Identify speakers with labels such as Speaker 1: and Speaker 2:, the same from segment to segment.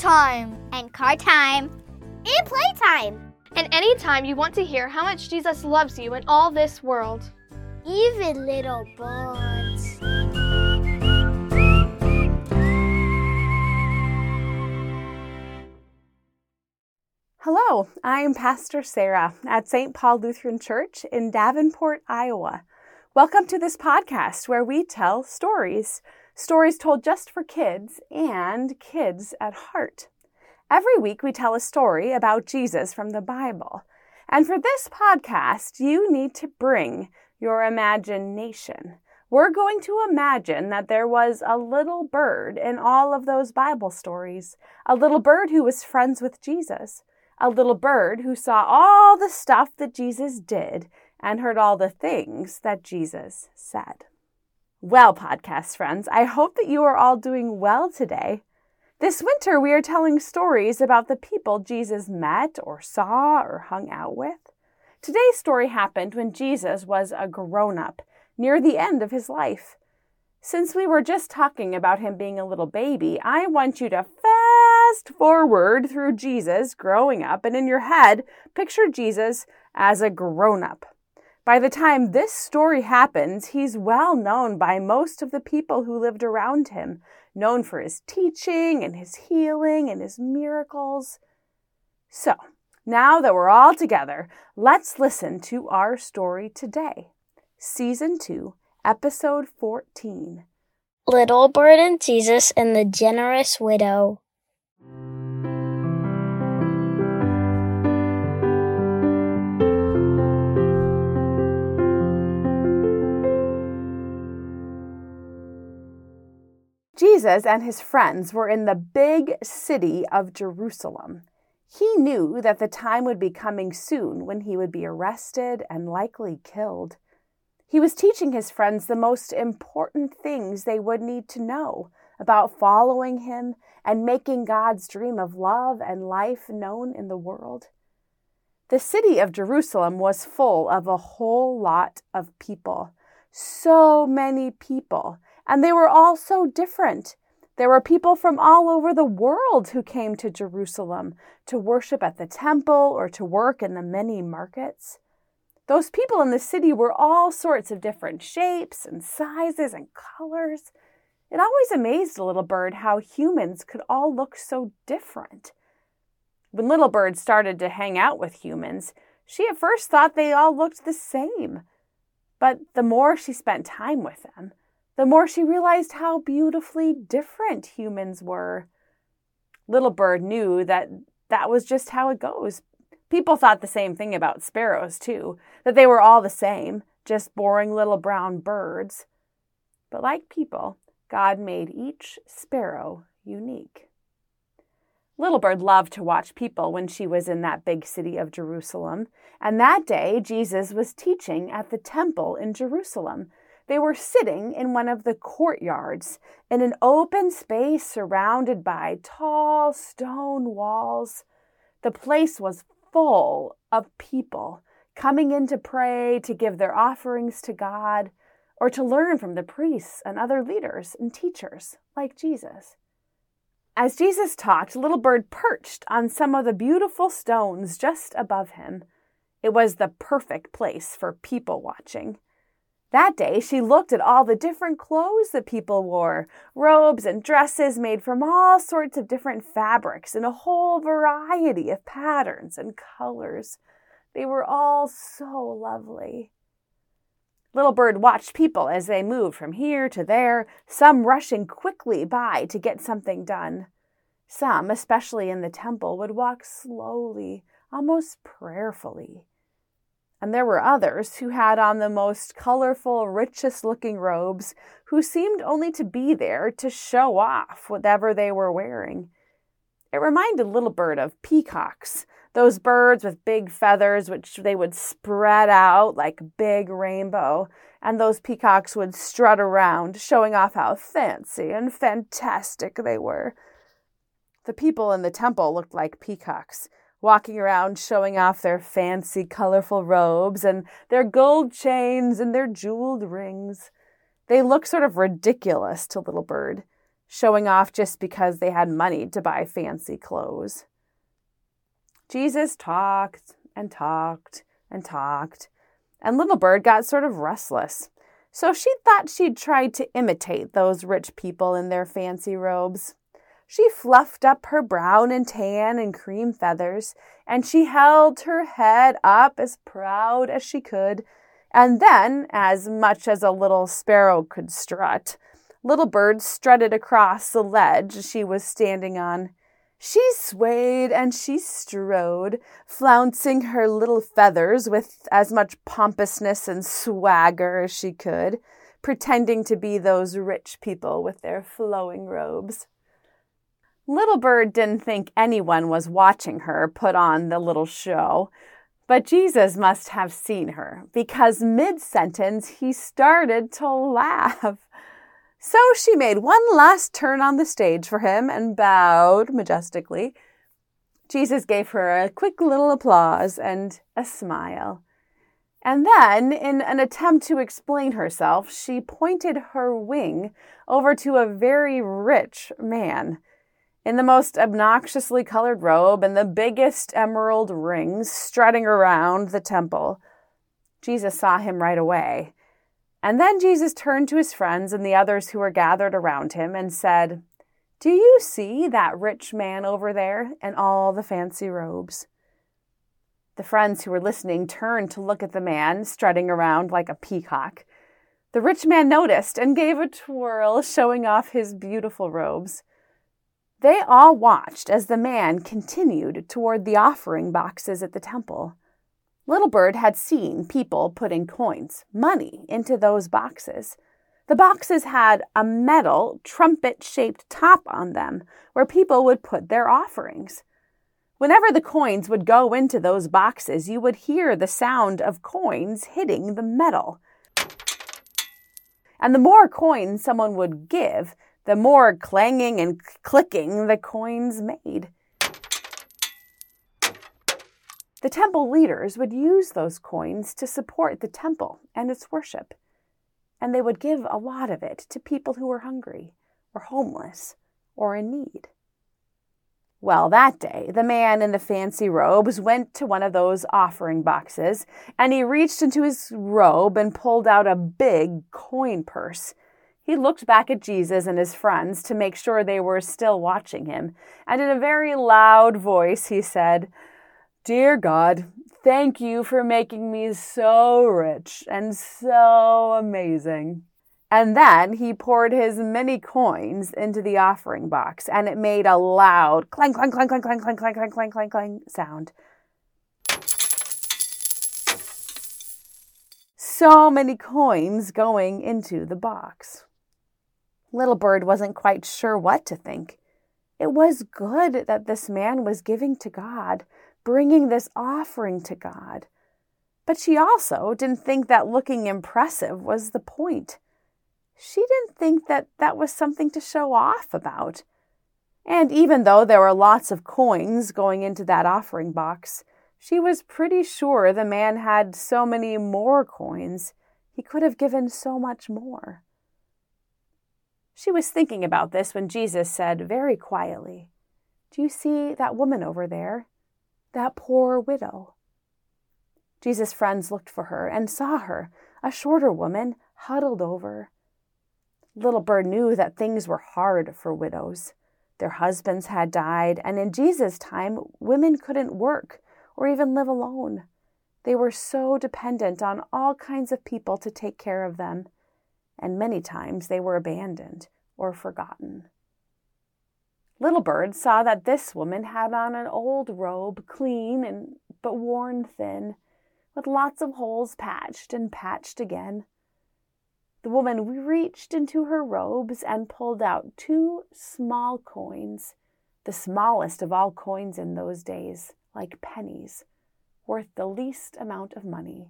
Speaker 1: stories for bedtime,
Speaker 2: and car time,
Speaker 3: and playtime.
Speaker 4: And anytime you want to hear how much Jesus loves you in all this world.
Speaker 3: Even little birds.
Speaker 5: Hello, I'm Pastor Sarah at St. Paul Lutheran Church in Davenport, Iowa. Welcome to this podcast where we tell stories, stories told just for kids and kids at heart. Every week we tell a story about Jesus from the Bible. And for this podcast, you need to bring your imagination. We're going to imagine that there was a little bird in all of those Bible stories, a little bird who was friends with Jesus a little bird who saw all the stuff that Jesus did and heard all the things that Jesus said. Well, podcast friends, I hope that you are all doing well today. This winter, we are telling stories about the people Jesus met or saw or hung out with. Today's story happened when Jesus was a grown up, near the end of his life. Since we were just talking about him being a little baby, I want you to fast forward through Jesus growing up and in your head, picture Jesus as a grown up. By the time this story happens, he's well known by most of the people who lived around him, known for his teaching and his healing and his miracles. So, now that we're all together, let's listen to our story today. Season 2, Episode 14
Speaker 2: Little Bird and Jesus and the Generous Widow.
Speaker 5: Jesus and his friends were in the big city of Jerusalem. He knew that the time would be coming soon when he would be arrested and likely killed. He was teaching his friends the most important things they would need to know about following him and making God's dream of love and life known in the world. The city of Jerusalem was full of a whole lot of people. So many people and they were all so different. There were people from all over the world who came to Jerusalem to worship at the temple or to work in the many markets. Those people in the city were all sorts of different shapes and sizes and colors. It always amazed little bird how humans could all look so different. When Little Bird started to hang out with humans, she at first thought they all looked the same. But the more she spent time with them, the more she realized how beautifully different humans were. Little Bird knew that that was just how it goes. People thought the same thing about sparrows, too, that they were all the same, just boring little brown birds. But like people, God made each sparrow unique. Little Bird loved to watch people when she was in that big city of Jerusalem, and that day Jesus was teaching at the temple in Jerusalem they were sitting in one of the courtyards in an open space surrounded by tall stone walls. The place was full of people coming in to pray, to give their offerings to God, or to learn from the priests and other leaders and teachers like Jesus. As Jesus talked, Little Bird perched on some of the beautiful stones just above him. It was the perfect place for people watching. That day, she looked at all the different clothes that people wore robes and dresses made from all sorts of different fabrics in a whole variety of patterns and colors. They were all so lovely. Little Bird watched people as they moved from here to there, some rushing quickly by to get something done. Some, especially in the temple, would walk slowly, almost prayerfully and there were others who had on the most colorful, richest looking robes, who seemed only to be there to show off whatever they were wearing. It reminded Little Bird of peacocks, those birds with big feathers which they would spread out like a big rainbow, and those peacocks would strut around, showing off how fancy and fantastic they were. The people in the temple looked like peacocks walking around showing off their fancy, colorful robes and their gold chains and their jeweled rings. They looked sort of ridiculous to Little Bird. showing off just because they had money to buy fancy clothes. Jesus talked and talked and talked, and Little Bird got sort of restless. So she thought she'd try to imitate those rich people in their fancy robes. She fluffed up her brown and tan and cream feathers, and she held her head up as proud as she could, and then, as much as a little sparrow could strut, Little Bird strutted across the ledge she was standing on. She swayed and she strode, flouncing her little feathers with as much pompousness and swagger as she could, pretending to be those rich people with their flowing robes. Little Bird didn't think anyone was watching her put on the little show, but Jesus must have seen her because mid sentence he started to laugh. So she made one last turn on the stage for him and bowed majestically. Jesus gave her a quick little applause and a smile. And then, in an attempt to explain herself, she pointed her wing over to a very rich man in the most obnoxiously colored robe and the biggest emerald rings strutting around the temple. Jesus saw him right away. And then Jesus turned to his friends and the others who were gathered around him and said, Do you see that rich man over there in all the fancy robes? The friends who were listening turned to look at the man strutting around like a peacock. The rich man noticed and gave a twirl, showing off his beautiful robes. They all watched as the man continued toward the offering boxes at the temple. Little Bird had seen people putting coins, money, into those boxes. The boxes had a metal, trumpet shaped top on them where people would put their offerings. Whenever the coins would go into those boxes, you would hear the sound of coins hitting the metal. And the more coins someone would give, the more clanging and clicking the coins made. The temple leaders would use those coins to support the temple and its worship, and they would give a lot of it to people who were hungry or homeless or in need. Well, that day, the man in the fancy robes went to one of those offering boxes, and he reached into his robe and pulled out a big coin purse he looked back at Jesus and his friends to make sure they were still watching him, and in a very loud voice he said, Dear God, thank you for making me so rich and so amazing. And then he poured his many coins into the offering box, and it made a loud clang, clang, clang, clang, clang, clang, clang, clang, clang, clang, clang sound. So many coins going into the box. Little Bird wasn't quite sure what to think. It was good that this man was giving to God, bringing this offering to God. But she also didn't think that looking impressive was the point. She didn't think that that was something to show off about. And even though there were lots of coins going into that offering box, she was pretty sure the man had so many more coins, he could have given so much more. She was thinking about this when Jesus said very quietly, Do you see that woman over there? That poor widow. Jesus' friends looked for her and saw her, a shorter woman, huddled over. Little Bird knew that things were hard for widows. Their husbands had died, and in Jesus' time, women couldn't work or even live alone. They were so dependent on all kinds of people to take care of them and many times they were abandoned or forgotten. Little Bird saw that this woman had on an old robe, clean and but worn thin, with lots of holes patched and patched again. The woman reached into her robes and pulled out two small coins, the smallest of all coins in those days, like pennies, worth the least amount of money.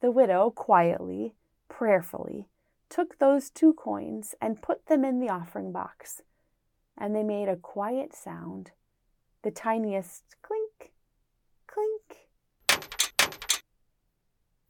Speaker 5: The widow quietly prayerfully, took those two coins and put them in the offering box, and they made a quiet sound, the tiniest clink, clink.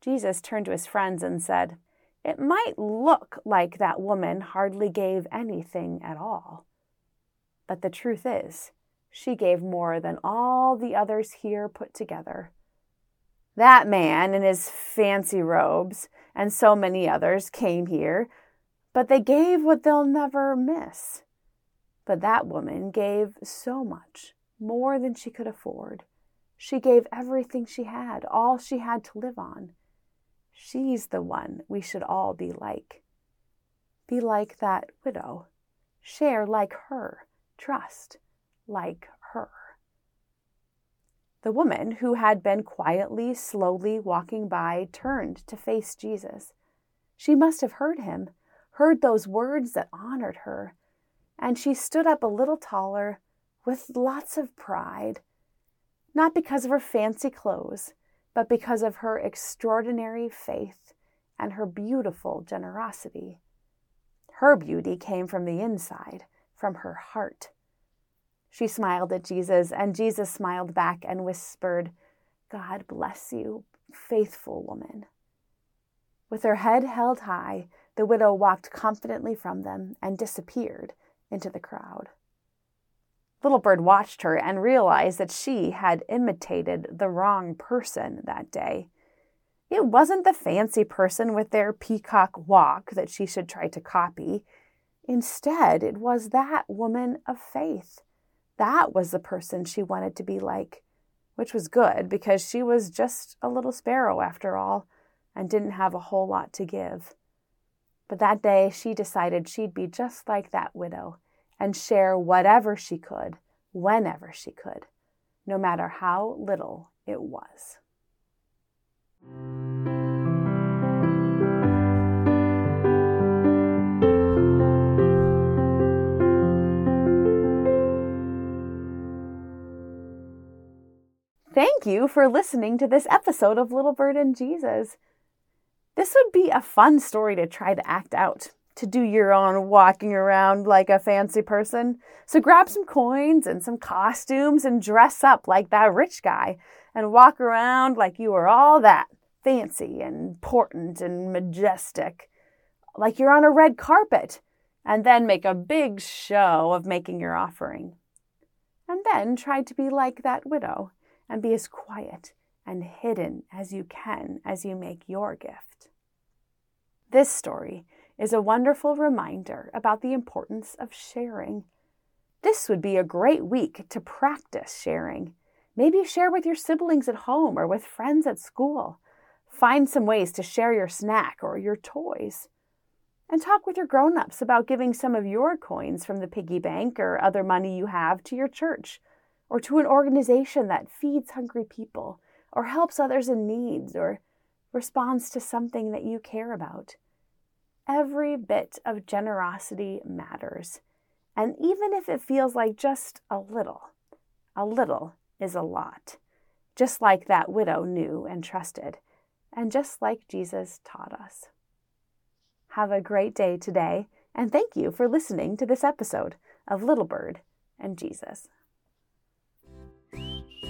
Speaker 5: Jesus turned to his friends and said, it might look like that woman hardly gave anything at all. But the truth is, she gave more than all the others here put together. That man in his fancy robes and so many others came here, but they gave what they'll never miss. But that woman gave so much, more than she could afford. She gave everything she had, all she had to live on. She's the one we should all be like. Be like that widow. Share like her. Trust like. The woman who had been quietly, slowly walking by turned to face Jesus. She must have heard him, heard those words that honored her, and she stood up a little taller with lots of pride, not because of her fancy clothes, but because of her extraordinary faith and her beautiful generosity. Her beauty came from the inside, from her heart. She smiled at Jesus, and Jesus smiled back and whispered, God bless you, faithful woman. With her head held high, the widow walked confidently from them and disappeared into the crowd. Little Bird watched her and realized that she had imitated the wrong person that day. It wasn't the fancy person with their peacock walk that she should try to copy. Instead, it was that woman of faith. That was the person she wanted to be like, which was good because she was just a little sparrow after all and didn't have a whole lot to give. But that day she decided she'd be just like that widow and share whatever she could, whenever she could, no matter how little it was. Thank you for listening to this episode of Little Bird and Jesus. This would be a fun story to try to act out to do your own walking around like a fancy person. So grab some coins and some costumes and dress up like that rich guy and walk around like you are all that fancy and important and majestic, like you're on a red carpet, and then make a big show of making your offering. And then try to be like that widow and be as quiet and hidden as you can as you make your gift. This story is a wonderful reminder about the importance of sharing. This would be a great week to practice sharing. Maybe share with your siblings at home or with friends at school. Find some ways to share your snack or your toys. And talk with your grown ups about giving some of your coins from the piggy bank or other money you have to your church or to an organization that feeds hungry people or helps others in needs or responds to something that you care about. Every bit of generosity matters. And even if it feels like just a little, a little is a lot. Just like that widow knew and trusted, and just like Jesus taught us. Have a great day today, and thank you for listening to this episode of Little Bird and Jesus.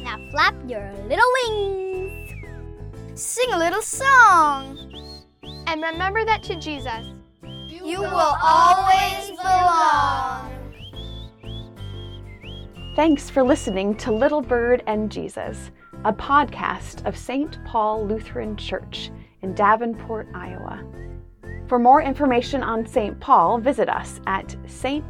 Speaker 3: Now flap your little wings.
Speaker 2: Sing a little song.
Speaker 4: And remember that to Jesus,
Speaker 3: You will always belong.
Speaker 5: Thanks for listening to Little Bird and Jesus, a podcast of St. Paul Lutheran Church in Davenport, Iowa. For more information on St. Paul, visit us at stpaulqc.org.